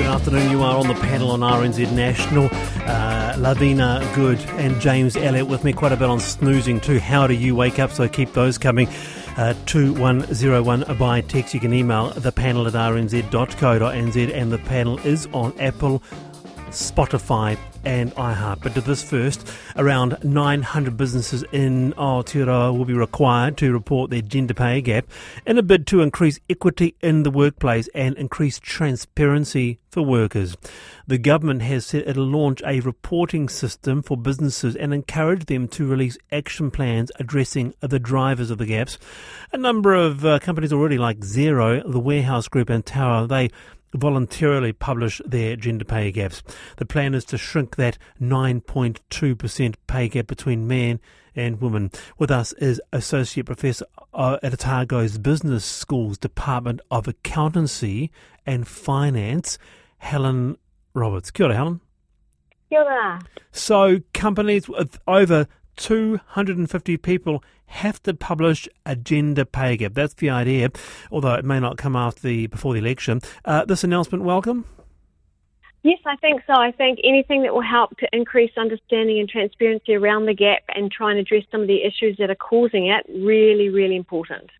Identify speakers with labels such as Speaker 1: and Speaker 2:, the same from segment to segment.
Speaker 1: Good afternoon. You are on the panel on RNZ National. Uh, Lavina Good and James Elliott with me quite a bit on snoozing too. How do you wake up? So keep those coming. Uh, 2101 by text. You can email the panel at rnz.co.nz and the panel is on Apple, Spotify, and iHeart. But to this first, around 900 businesses in Aotearoa will be required to report their gender pay gap in a bid to increase equity in the workplace and increase transparency for workers. The government has said it'll launch a reporting system for businesses and encourage them to release action plans addressing the drivers of the gaps. A number of uh, companies already, like Xero, the Warehouse Group, and Tower, they voluntarily publish their gender pay gaps. The plan is to shrink that 9.2% pay gap between men and women. With us is Associate Professor uh, at Otago's Business School's Department of Accountancy and Finance, Helen Roberts. Kia ora, Helen.
Speaker 2: Kia ora.
Speaker 1: So, companies with over 250 people have to publish a gender pay gap. That's the idea, although it may not come after the before the election. Uh, this announcement, welcome.
Speaker 2: Yes, I think so. I think anything that will help to increase understanding and transparency around the gap and try and address some of the issues that are causing it, really, really important.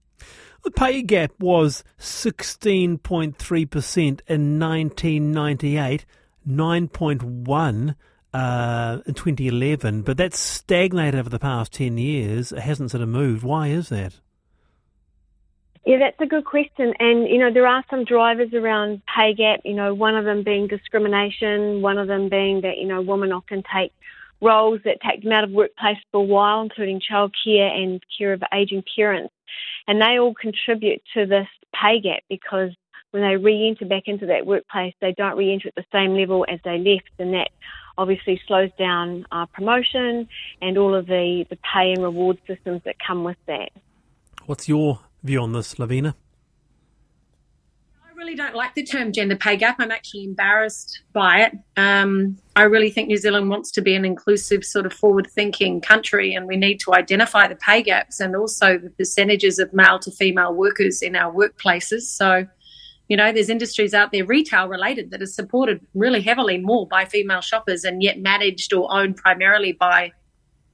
Speaker 1: The pay gap was 16.3% in 1998, 9.1 uh, in 2011, but that's stagnated over the past 10 years. It hasn't sort of moved. Why is that?
Speaker 2: Yeah, that's a good question. And, you know, there are some drivers around pay gap, you know, one of them being discrimination, one of them being that, you know, women often take roles that take them out of workplace for a while, including childcare and care of aging parents. And they all contribute to this pay gap because when they re-enter back into that workplace, they don't re-enter at the same level as they left, and that obviously slows down uh, promotion and all of the, the pay and reward systems that come with that.
Speaker 1: What's your view on this, Lavina?
Speaker 3: I really don't like the term gender pay gap. I'm actually embarrassed by it. Um, I really think New Zealand wants to be an inclusive, sort of forward thinking country, and we need to identify the pay gaps and also the percentages of male to female workers in our workplaces. So, you know, there's industries out there, retail related, that are supported really heavily more by female shoppers and yet managed or owned primarily by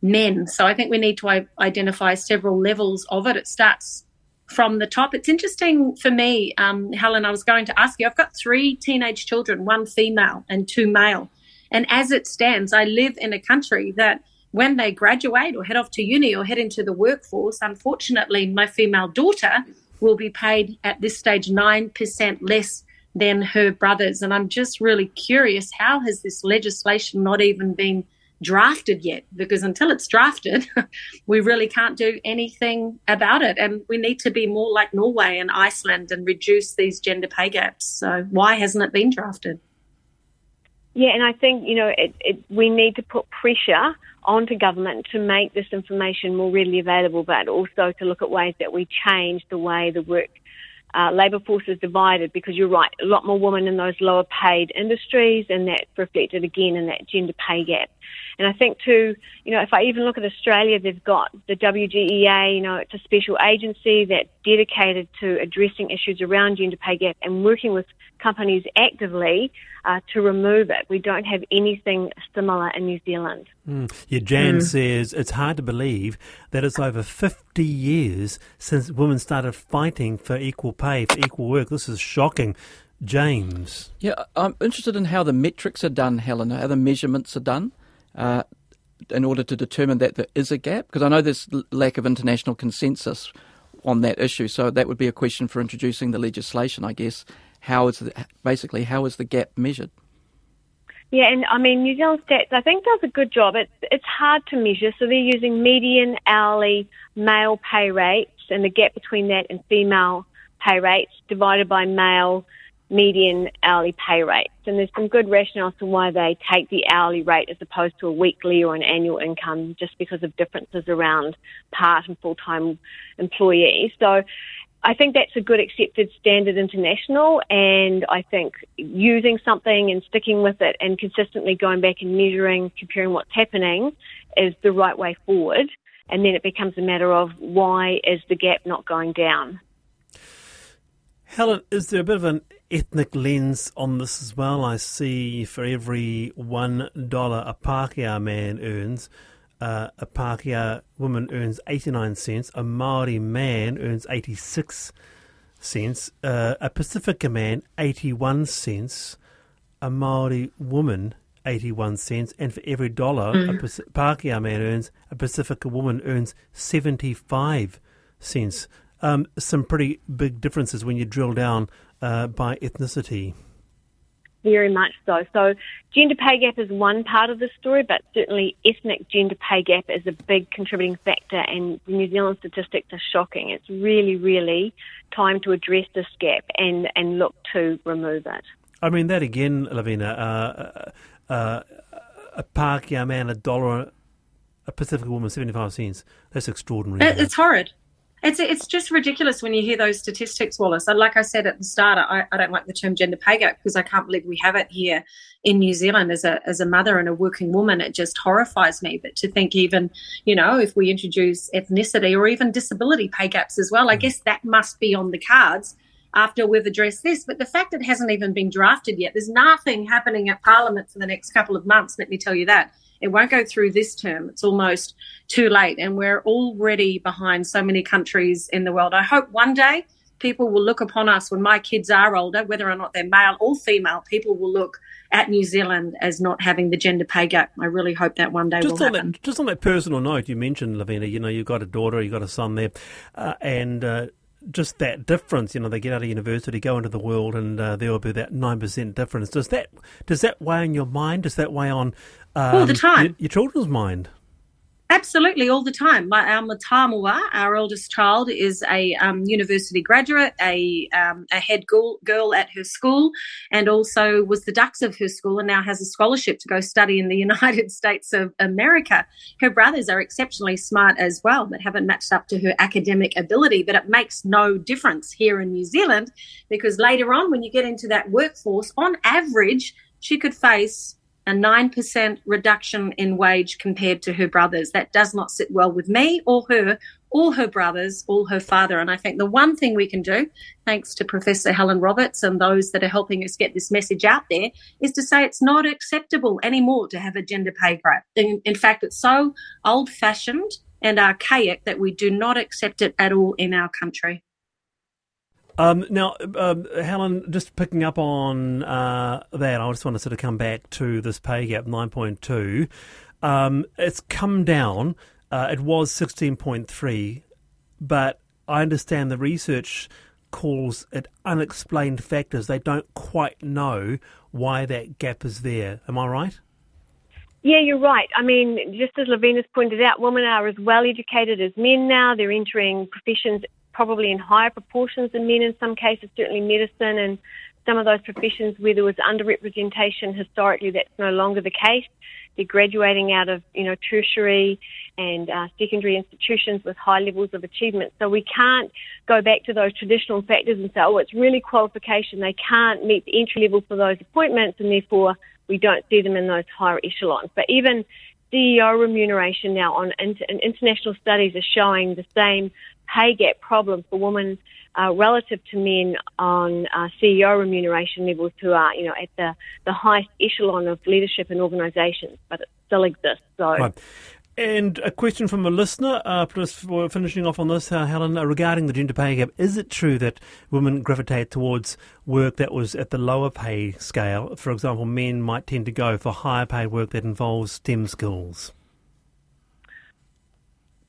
Speaker 3: men. So I think we need to identify several levels of it. It starts from the top. It's interesting for me, um, Helen, I was going to ask you, I've got three teenage children, one female and two male. And as it stands, I live in a country that when they graduate or head off to uni or head into the workforce, unfortunately, my female daughter will be paid at this stage 9% less than her brothers. And I'm just really curious how has this legislation not even been drafted yet? Because until it's drafted, we really can't do anything about it. And we need to be more like Norway and Iceland and reduce these gender pay gaps. So why hasn't it been drafted?
Speaker 2: Yeah, and I think, you know, it, it, we need to put pressure onto government to make this information more readily available, but also to look at ways that we change the way the work uh, labour force is divided because you're right, a lot more women in those lower paid industries, and that's reflected again in that gender pay gap. And I think too, you know, if I even look at Australia, they've got the WGEA, you know, it's a special agency that's dedicated to addressing issues around gender pay gap and working with companies actively uh, to remove it. We don't have anything similar in New Zealand.
Speaker 1: Mm. Yeah, Jan mm. says it's hard to believe that it's over 50 years since women started fighting for equal pay, for equal work. This is shocking. James.
Speaker 4: Yeah, I'm interested in how the metrics are done, Helen, how the measurements are done uh, in order to determine that there is a gap? Because I know there's lack of international consensus on that issue. So that would be a question for introducing the legislation, I guess. How is the, basically how is the gap measured?
Speaker 2: Yeah, and I mean New Zealand Stats I think does a good job. It's it's hard to measure, so they're using median hourly male pay rates and the gap between that and female pay rates divided by male median hourly pay rates. And there's some good rationale to why they take the hourly rate as opposed to a weekly or an annual income just because of differences around part and full-time employees. So I think that's a good accepted standard international and I think using something and sticking with it and consistently going back and measuring, comparing what's happening is the right way forward. And then it becomes a matter of why is the gap not going down?
Speaker 1: Helen, is there a bit of an ethnic lens on this as well? I see for every one dollar a Pākehā man earns, uh, a Pākehā woman earns 89 cents, a Maori man earns 86 cents, uh, a Pacifica man 81 cents, a Maori woman 81 cents, and for every dollar mm. a Pākehā man earns, a Pacifica woman earns 75 cents. Um, some pretty big differences when you drill down uh, by ethnicity.
Speaker 2: Very much so. So, gender pay gap is one part of the story, but certainly ethnic gender pay gap is a big contributing factor, and the New Zealand statistics are shocking. It's really, really time to address this gap and, and look to remove it.
Speaker 1: I mean, that again, Lavina, uh, uh, uh a Pākehā man, a dollar, a Pacific woman, 75 cents. That's extraordinary.
Speaker 3: It's horrid. It's it's just ridiculous when you hear those statistics, Wallace. And like I said at the start, I, I don't like the term gender pay gap because I can't believe we have it here in New Zealand as a as a mother and a working woman. It just horrifies me. But to think even, you know, if we introduce ethnicity or even disability pay gaps as well, I mm. guess that must be on the cards after we've addressed this. But the fact it hasn't even been drafted yet, there's nothing happening at Parliament for the next couple of months. Let me tell you that. It won't go through this term. It's almost too late. And we're already behind so many countries in the world. I hope one day people will look upon us when my kids are older, whether or not they're male or female, people will look at New Zealand as not having the gender pay gap. I really hope that one day
Speaker 1: just
Speaker 3: will
Speaker 1: on
Speaker 3: happen.
Speaker 1: That, just on that personal note, you mentioned, Lavina, you know, you've got a daughter, you've got a son there, uh, and uh, just that difference, you know, they get out of university, go into the world, and uh, there will be that nine percent difference. Does that does that weigh on your mind? Does that weigh on
Speaker 3: um, all the um, time
Speaker 1: your, your children's mind?
Speaker 3: Absolutely, all the time. My, our Matamua, our eldest child, is a um, university graduate, a, um, a head girl, girl, at her school, and also was the Dux of her school and now has a scholarship to go study in the United States of America. Her brothers are exceptionally smart as well, but haven't matched up to her academic ability. But it makes no difference here in New Zealand because later on, when you get into that workforce, on average, she could face a 9% reduction in wage compared to her brothers. That does not sit well with me or her or her brothers or her father. And I think the one thing we can do, thanks to Professor Helen Roberts and those that are helping us get this message out there, is to say it's not acceptable anymore to have a gender pay gap. In, in fact, it's so old fashioned and archaic that we do not accept it at all in our country.
Speaker 1: Um, now, um, Helen, just picking up on uh, that, I just want to sort of come back to this pay gap, 9.2. Um, it's come down. Uh, it was 16.3, but I understand the research calls it unexplained factors. They don't quite know why that gap is there. Am I right?
Speaker 2: Yeah, you're right. I mean, just as Lavina's pointed out, women are as well educated as men now. They're entering professions probably in higher proportions than men in some cases, certainly medicine and some of those professions where there was underrepresentation historically, that's no longer the case. They're graduating out of, you know, tertiary and uh, secondary institutions with high levels of achievement. So we can't go back to those traditional factors and say, oh, it's really qualification. They can't meet the entry level for those appointments and therefore we don't see them in those higher echelons. But even CEO remuneration now on international studies are showing the same pay gap problem for women uh, relative to men on uh, CEO remuneration levels who are, you know, at the, the highest echelon of leadership in organisations, but it still exists. So.
Speaker 1: Right. And a question from a listener, uh, for finishing off on this, uh, Helen, uh, regarding the gender pay gap. Is it true that women gravitate towards work that was at the lower pay scale? For example, men might tend to go for higher paid work that involves STEM skills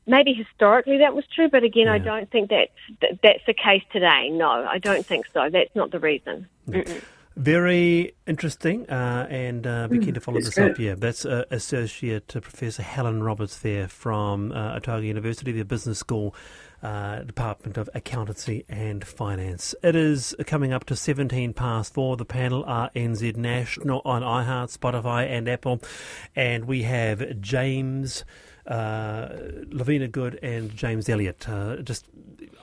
Speaker 2: maybe historically that was true, but again, yeah. I don't think that's that, that's the case today. No, I don't think so. That's not the reason.
Speaker 1: Very interesting, uh, and uh, be keen to follow this good. up. Yeah, that's uh, Associate Professor Helen Roberts there from uh, Otago University, the Business School. Uh, Department of Accountancy and Finance. It is coming up to 17 past four. The panel RNZ National on iHeart, Spotify, and Apple. And we have James uh, Lavina Good and James Elliott. Uh, just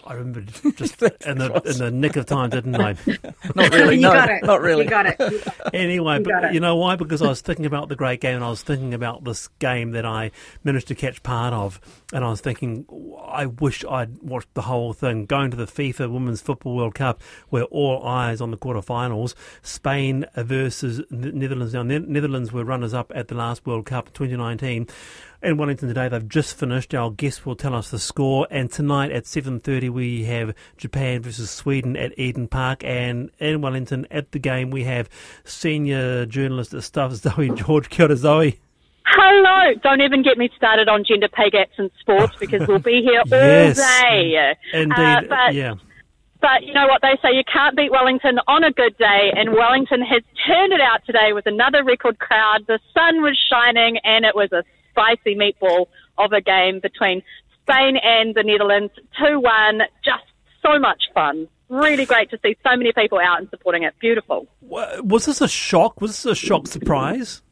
Speaker 1: I remember just in the in the nick of time, didn't I?
Speaker 4: not really. no, not really.
Speaker 3: You got it.
Speaker 1: anyway, you but you know why? Because I was thinking about the great game, and I was thinking about this game that I managed to catch part of, and I was thinking, I wish I'd watched the whole thing. Going to the FIFA Women's Football World Cup, where all eyes on the quarterfinals. Spain versus Netherlands. Now, Netherlands were runners up at the last World Cup 2019. In Wellington today, they've just finished. Our guest will tell us the score. And tonight at 7.30, we have Japan versus Sweden at Eden Park. And in Wellington at the game, we have senior journalist at Stuff, Zoe George. Kia ora, Zoe.
Speaker 5: Hello. Don't even get me started on gender pay gaps in sports because we'll be here
Speaker 1: yes,
Speaker 5: all day.
Speaker 1: Indeed, uh,
Speaker 5: but,
Speaker 1: yeah.
Speaker 5: But you know what they say, you can't beat Wellington on a good day, and Wellington has turned it out today with another record crowd. The sun was shining, and it was a spicy meatball of a game between Spain and the Netherlands. 2 1, just so much fun. Really great to see so many people out and supporting it. Beautiful.
Speaker 1: Was this a shock? Was this a shock surprise?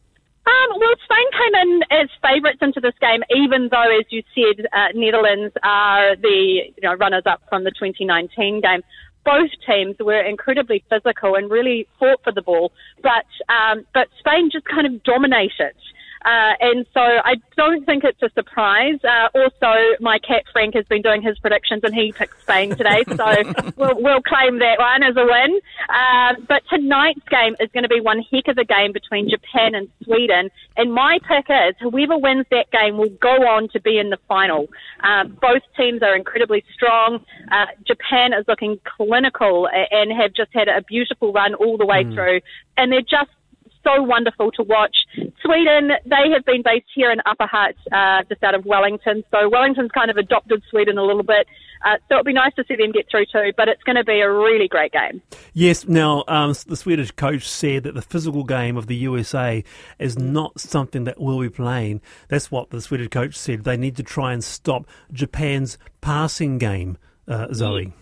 Speaker 5: Um, well, Spain came in as favourites into this game, even though, as you said, uh, Netherlands are the you know, runners-up from the 2019 game. Both teams were incredibly physical and really fought for the ball, but um, but Spain just kind of dominated. Uh, and so I don't think it's a surprise. Uh, also, my cat Frank has been doing his predictions and he picked Spain today, so we'll, we'll, claim that one as a win. Uh, but tonight's game is going to be one heck of a game between Japan and Sweden. And my pick is whoever wins that game will go on to be in the final. Uh, both teams are incredibly strong. Uh, Japan is looking clinical and have just had a beautiful run all the way mm. through. And they're just so wonderful to watch. Sweden, they have been based here in Upper Hutt, uh, just out of Wellington. So Wellington's kind of adopted Sweden a little bit. Uh, so it'll be nice to see them get through too, but it's going to be a really great game.
Speaker 1: Yes, now um, the Swedish coach said that the physical game of the USA is not something that we'll be playing. That's what the Swedish coach said. They need to try and stop Japan's passing game, uh, Zoe.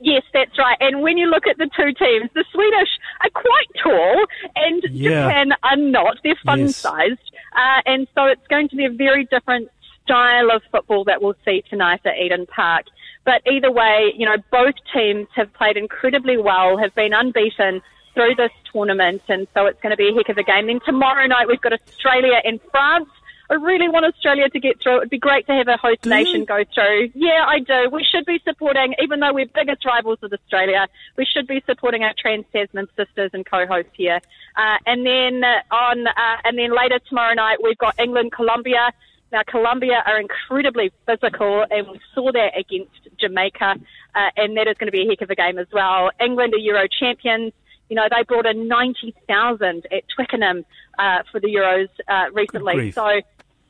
Speaker 5: Yes, that's right. And when you look at the two teams, the Swedish are quite tall and yeah. Japan are not. They're fun yes. sized. Uh, and so it's going to be a very different style of football that we'll see tonight at Eden Park. But either way, you know, both teams have played incredibly well, have been unbeaten through this tournament, and so it's going to be a heck of a game. Then tomorrow night we've got Australia and France. I really want Australia to get through. It'd be great to have a host do nation you? go through. Yeah, I do. We should be supporting, even though we're biggest rivals with Australia, we should be supporting our Trans Tasman sisters and co-hosts here. Uh, and then uh, on, uh, and then later tomorrow night we've got England, Colombia. Now, Colombia are incredibly physical, and we saw that against Jamaica, uh, and that is going to be a heck of a game as well. England are Euro champions. You know, they brought in 90,000 at Twickenham uh, for the Euros uh, recently. So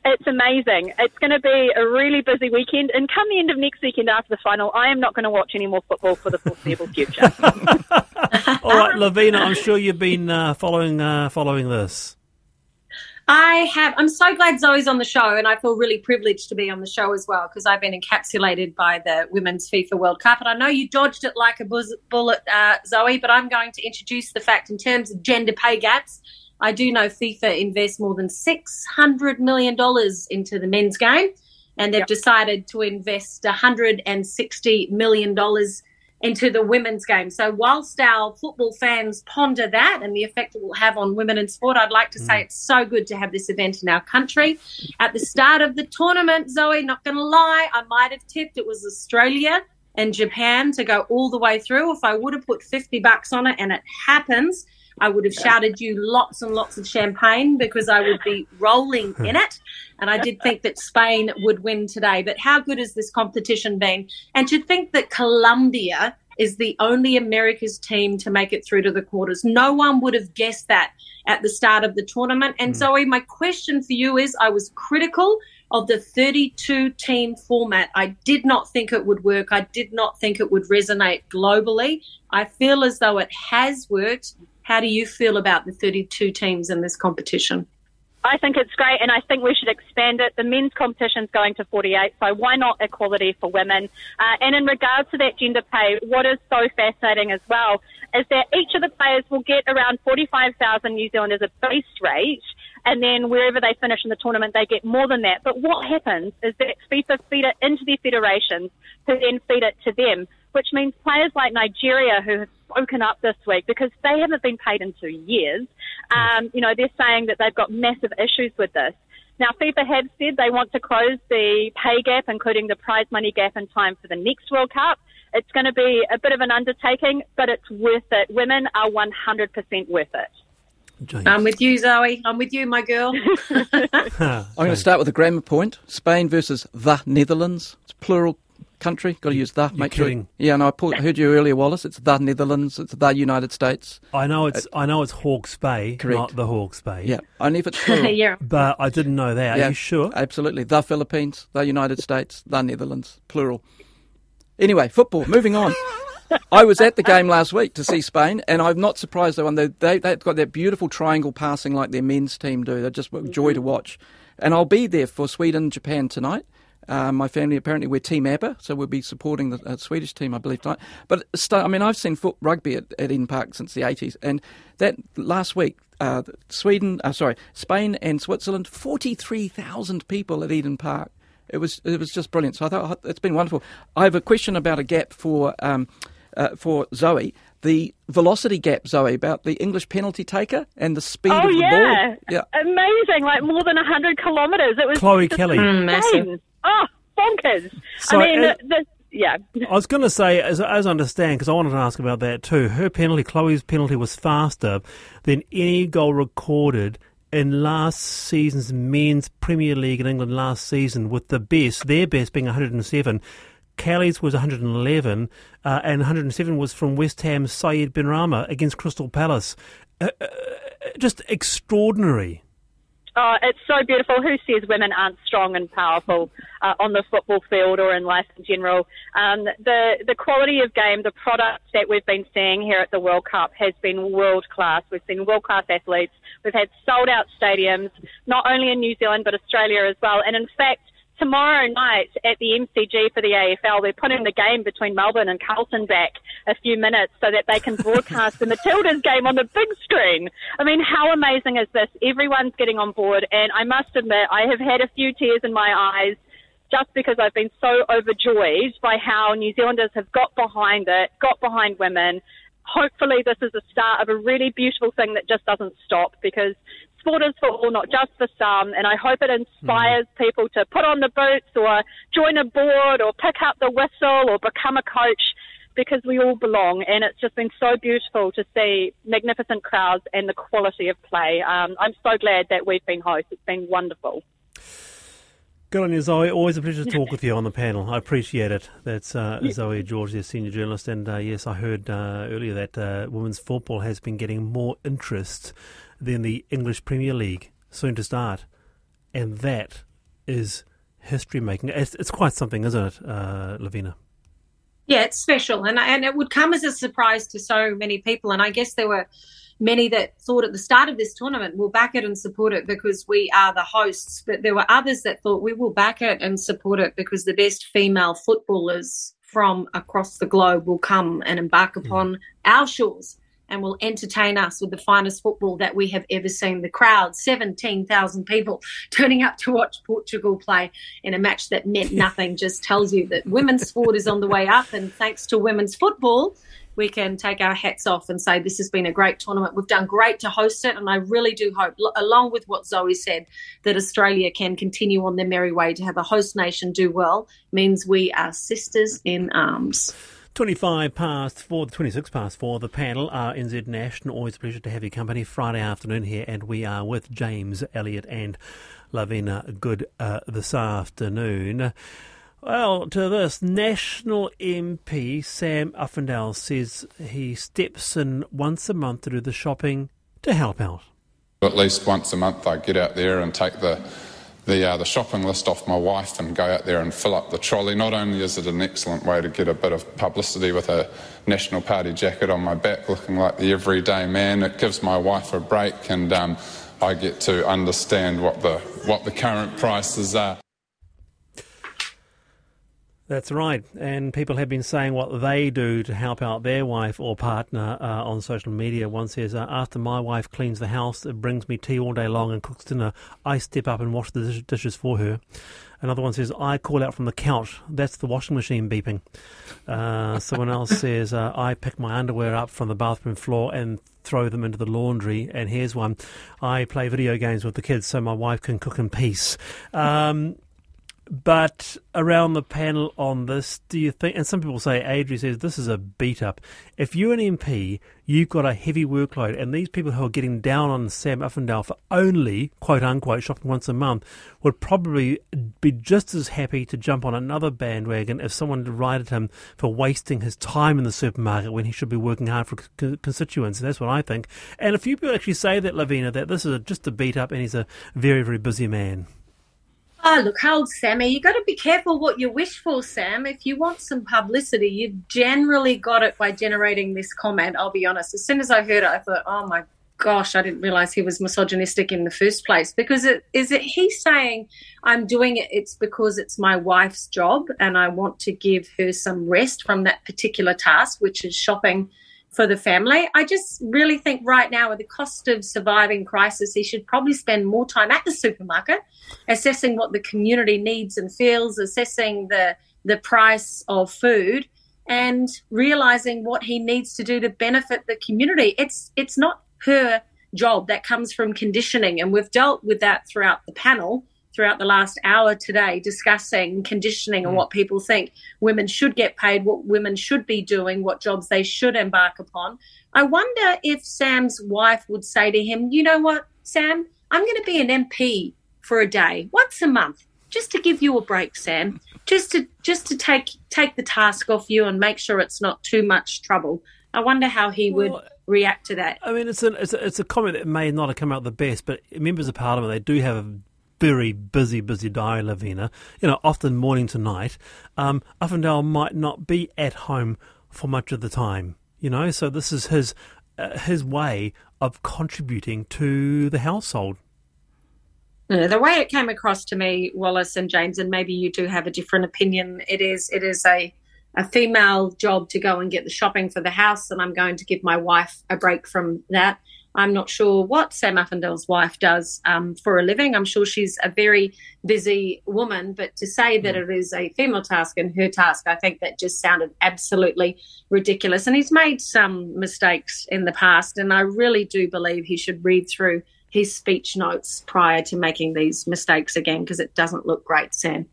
Speaker 5: it's amazing. It's going to be a really busy weekend. And come the end of next weekend after the final, I am not going to watch any more football for the foreseeable future.
Speaker 1: All right, Lavina, I'm sure you've been uh, following uh, following this.
Speaker 3: I have. I'm so glad Zoe's on the show, and I feel really privileged to be on the show as well because I've been encapsulated by the Women's FIFA World Cup. And I know you dodged it like a bullet, uh, Zoe, but I'm going to introduce the fact in terms of gender pay gaps I do know FIFA invests more than $600 million into the men's game, and they've yep. decided to invest $160 million into the women's game. So, whilst our football fans ponder that and the effect it will have on women in sport, I'd like to mm. say it's so good to have this event in our country. At the start of the tournament, Zoe, not going to lie, I might have tipped it was Australia and Japan to go all the way through. If I would have put 50 bucks on it, and it happens, I would have shouted you lots and lots of champagne because I would be rolling in it. And I did think that Spain would win today. But how good has this competition been? And to think that Colombia is the only America's team to make it through to the quarters. No one would have guessed that at the start of the tournament. And mm. Zoe, my question for you is I was critical of the 32 team format. I did not think it would work. I did not think it would resonate globally. I feel as though it has worked. How do you feel about the 32 teams in this competition?
Speaker 5: I think it's great, and I think we should expand it. The men's competition is going to 48, so why not equality for women? Uh, and in regards to that gender pay, what is so fascinating as well is that each of the players will get around 45,000 New Zealand as a base rate, and then wherever they finish in the tournament, they get more than that. But what happens is that FIFA feed it into their federations, who then feed it to them, which means players like Nigeria, who have spoken up this week because they haven't been paid in two years. Um, you know, they're saying that they've got massive issues with this. Now, FIFA have said they want to close the pay gap, including the prize money gap, in time for the next World Cup. It's going to be a bit of an undertaking, but it's worth it. Women are 100% worth it.
Speaker 3: James. I'm with you, Zoe. I'm with you, my girl.
Speaker 4: I'm going to start with a grammar point. Spain versus the Netherlands. It's plural country. Got to use the.
Speaker 1: You're make kidding.
Speaker 4: sure. Yeah, and I heard you earlier, Wallace. It's the Netherlands. It's the United States.
Speaker 1: I know it's. Uh, I know it's Hawke's Bay, correct. not the Hawke's Bay.
Speaker 4: Yeah, only if it's plural.
Speaker 3: yeah.
Speaker 1: But I didn't know that. Yeah, Are you sure?
Speaker 4: Absolutely. The Philippines, the United States, the Netherlands, plural. Anyway, football. Moving on. I was at the game last week to see Spain, and I'm not surprised they won. They, they, they've got that beautiful triangle passing like their men's team do. They're just a joy to watch. And I'll be there for Sweden Japan tonight. Uh, my family apparently we're Team ABBA, so we'll be supporting the uh, Swedish team, I believe, tonight. But I mean, I've seen foot rugby at, at Eden Park since the 80s, and that last week, uh, Sweden, uh, sorry, Spain and Switzerland, 43,000 people at Eden Park. It was it was just brilliant. So I thought oh, it's been wonderful. I have a question about a gap for um, uh, for Zoe. The velocity gap, Zoe, about the English penalty taker and the speed
Speaker 5: oh,
Speaker 4: of the
Speaker 5: yeah.
Speaker 4: ball.
Speaker 5: Yeah, amazing! Like more than hundred kilometres. It was
Speaker 1: Chloe Kelly.
Speaker 5: Mm, oh, bonkers! So, I mean, the, yeah.
Speaker 1: I was going to say, as, as I understand, because I wanted to ask about that too. Her penalty, Chloe's penalty, was faster than any goal recorded in last season's men's Premier League in England last season, with the best, their best being 107. Kelly's was 111, uh, and 107 was from West Ham's Said Benrahma against Crystal Palace. Uh, uh, just extraordinary.
Speaker 5: Oh, it's so beautiful. Who says women aren't strong and powerful uh, on the football field or in life in general? Um, the the quality of game, the product that we've been seeing here at the World Cup has been world class. We've seen world class athletes. We've had sold out stadiums, not only in New Zealand but Australia as well. And in fact, tomorrow night at the MCG for the AFL, they're putting the game between Melbourne and Carlton back a few minutes so that they can broadcast the Matildas game on the big screen. I mean, how amazing is this? Everyone's getting on board, and I must admit, I have had a few tears in my eyes just because I've been so overjoyed by how New Zealanders have got behind it, got behind women. Hopefully, this is the start of a really beautiful thing that just doesn't stop because sport is for all, not just for some. And I hope it inspires mm. people to put on the boots or join a board or pick up the whistle or become a coach because we all belong. And it's just been so beautiful to see magnificent crowds and the quality of play. Um, I'm so glad that we've been hosts. It's been wonderful.
Speaker 1: Good on you, Zoe. Always a pleasure to talk with you on the panel. I appreciate it. That's uh, Zoe George, the senior journalist. And uh, yes, I heard uh, earlier that uh, women's football has been getting more interest than the English Premier League soon to start. And that is history making. It's, it's, quite something, isn't it, uh, Lavina?
Speaker 3: Yeah, it's special. And, and it would come as a surprise to so many people. And I guess there were many that thought at the start of this tournament we'll back it and support it because we are the hosts but there were others that thought we will back it and support it because the best female footballers from across the globe will come and embark hmm. upon mm. our shores and will entertain us with the finest football that we have ever seen. The crowd, 17,000 people turning up to watch Portugal play in a match that meant nothing, just tells you that women's sport is on the way up. And thanks to women's football, we can take our hats off and say this has been a great tournament. We've done great to host it, and I really do hope, along with what Zoe said, that Australia can continue on their merry way to have a host nation do well. Means we are sisters in arms.
Speaker 1: 25 past 4, 26 past 4, the panel RNZ National. Always a pleasure to have your company Friday afternoon here, and we are with James Elliott and Lavina Good uh, this afternoon. Well, to this, National MP Sam Uffindell says he steps in once a month to do the shopping to help out.
Speaker 6: At least once a month, I get out there and take the the, uh, the shopping list off my wife and go out there and fill up the trolley. Not only is it an excellent way to get a bit of publicity with a National Party jacket on my back looking like the everyday man, it gives my wife a break and um, I get to understand what the, what the current prices are.
Speaker 1: That's right. And people have been saying what they do to help out their wife or partner uh, on social media. One says, uh, After my wife cleans the house, brings me tea all day long and cooks dinner, I step up and wash the dishes for her. Another one says, I call out from the couch. That's the washing machine beeping. Uh, someone else says, uh, I pick my underwear up from the bathroom floor and throw them into the laundry. And here's one I play video games with the kids so my wife can cook in peace. Um, but around the panel on this, do you think? And some people say, Adrian says this is a beat up. If you're an MP, you've got a heavy workload, and these people who are getting down on Sam Uffindell for only quote unquote shopping once a month would probably be just as happy to jump on another bandwagon if someone derided him for wasting his time in the supermarket when he should be working hard for constituents. That's what I think. And a few people actually say that Lavina that this is a, just a beat up, and he's a very very busy man.
Speaker 3: Oh, look, hold, Sammy. You got to be careful what you wish for, Sam. If you want some publicity, you've generally got it by generating this comment. I'll be honest. As soon as I heard it, I thought, oh my gosh, I didn't realize he was misogynistic in the first place. Because it, is it he saying, I'm doing it, it's because it's my wife's job and I want to give her some rest from that particular task, which is shopping for the family. I just really think right now, with the cost of surviving crisis, he should probably spend more time at the supermarket, assessing what the community needs and feels, assessing the the price of food, and realizing what he needs to do to benefit the community. It's it's not her job that comes from conditioning, and we've dealt with that throughout the panel throughout the last hour today discussing conditioning and mm. what people think women should get paid, what women should be doing, what jobs they should embark upon. I wonder if Sam's wife would say to him, You know what, Sam, I'm going to be an MP for a day, once a month, just to give you a break, Sam. Just to just to take take the task off you and make sure it's not too much trouble. I wonder how he well, would react to that.
Speaker 1: I mean, it's a, it's a it's a comment that may not have come out the best, but members of Parliament they do have a very busy, busy diary, Lavina, you know, often morning to night, um, Uffindell might not be at home for much of the time, you know, so this is his, uh, his way of contributing to the household.
Speaker 3: The way it came across to me, Wallace and James, and maybe you do have a different opinion. It is it is a a female job to go and get the shopping for the house, and I'm going to give my wife a break from that. I'm not sure what Sam Uffindell's wife does um, for a living. I'm sure she's a very busy woman, but to say that mm. it is a female task and her task, I think that just sounded absolutely ridiculous. And he's made some mistakes in the past, and I really do believe he should read through his speech notes prior to making these mistakes again because it doesn't look great, Sam.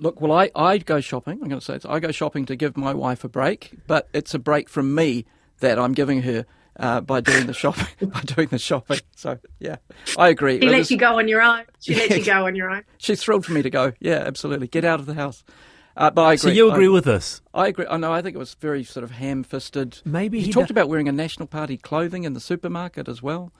Speaker 4: Look, well, I, I go shopping. I'm going to say it. I go shopping to give my wife a break, but it's a break from me that I'm giving her uh, by doing the shopping. by doing the shopping. So yeah, I agree.
Speaker 3: She lets you go on your own. She yeah, lets you go on your own.
Speaker 4: She's thrilled for me to go. Yeah, absolutely. Get out of the house. Uh, but I agree.
Speaker 1: So you agree
Speaker 4: I,
Speaker 1: with this?
Speaker 4: I agree. I know. I think it was very sort of ham-fisted.
Speaker 1: Maybe
Speaker 4: he,
Speaker 1: he
Speaker 4: talked about wearing a National Party clothing in the supermarket as well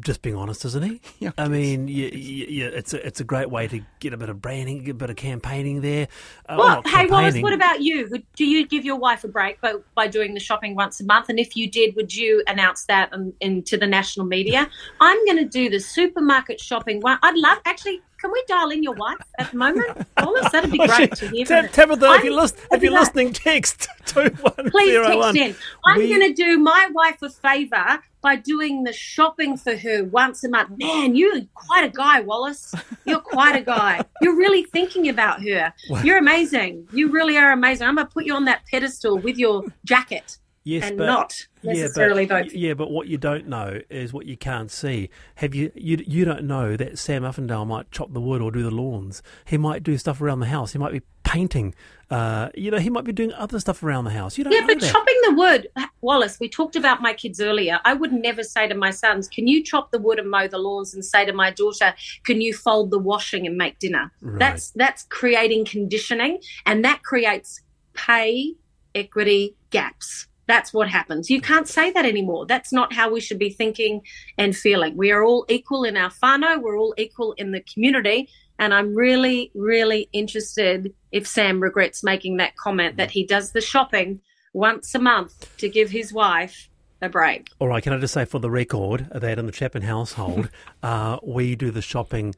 Speaker 1: just being honest, isn't he?
Speaker 4: Yeah,
Speaker 1: I mean, you, you, you, it's a it's a great way to get a bit of branding, get a bit of campaigning there.
Speaker 3: Uh, well, hey, Wallace, what about you? Do you give your wife a break by, by doing the shopping once a month? And if you did, would you announce that in, into the national media? I'm going to do the supermarket shopping. One, I'd love actually. Can we dial in your wife at the moment, Wallace? That'd be great to hear. Tab-
Speaker 1: Tabitha, if you're, list, if you're listening, text two one
Speaker 3: Please text in. I'm we... going to do my wife a favour by doing the shopping for her once a month. Man, you're quite a guy, Wallace. You're quite a guy. You're really thinking about her. You're amazing. You really are amazing. I'm going to put you on that pedestal with your jacket. Yes, and but, not necessarily
Speaker 1: yeah, but,
Speaker 3: vote.
Speaker 1: Yeah, but what you don't know is what you can't see. Have you? You you don't know that Sam Uffindell might chop the wood or do the lawns. He might do stuff around the house. He might be painting. Uh, you know, he might be doing other stuff around the house. You don't. Know.
Speaker 3: Yeah, but
Speaker 1: that.
Speaker 3: chopping the wood, Wallace. We talked about my kids earlier. I would never say to my sons, "Can you chop the wood and mow the lawns?" and say to my daughter, "Can you fold the washing and make dinner?" Right. That's that's creating conditioning, and that creates pay equity gaps. That's what happens. You can't say that anymore. That's not how we should be thinking and feeling. We are all equal in our whānau. We're all equal in the community. And I'm really, really interested if Sam regrets making that comment that he does the shopping once a month to give his wife a break.
Speaker 1: All right. Can I just say for the record that in the Chapman household, uh, we do the shopping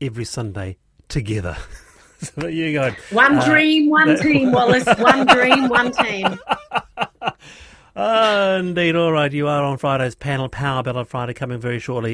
Speaker 1: every Sunday together. so you go.
Speaker 3: One uh, dream, one team, Wallace. One dream, one team.
Speaker 1: Uh, indeed. All right. You are on Friday's panel. Power Ballad Friday coming very shortly.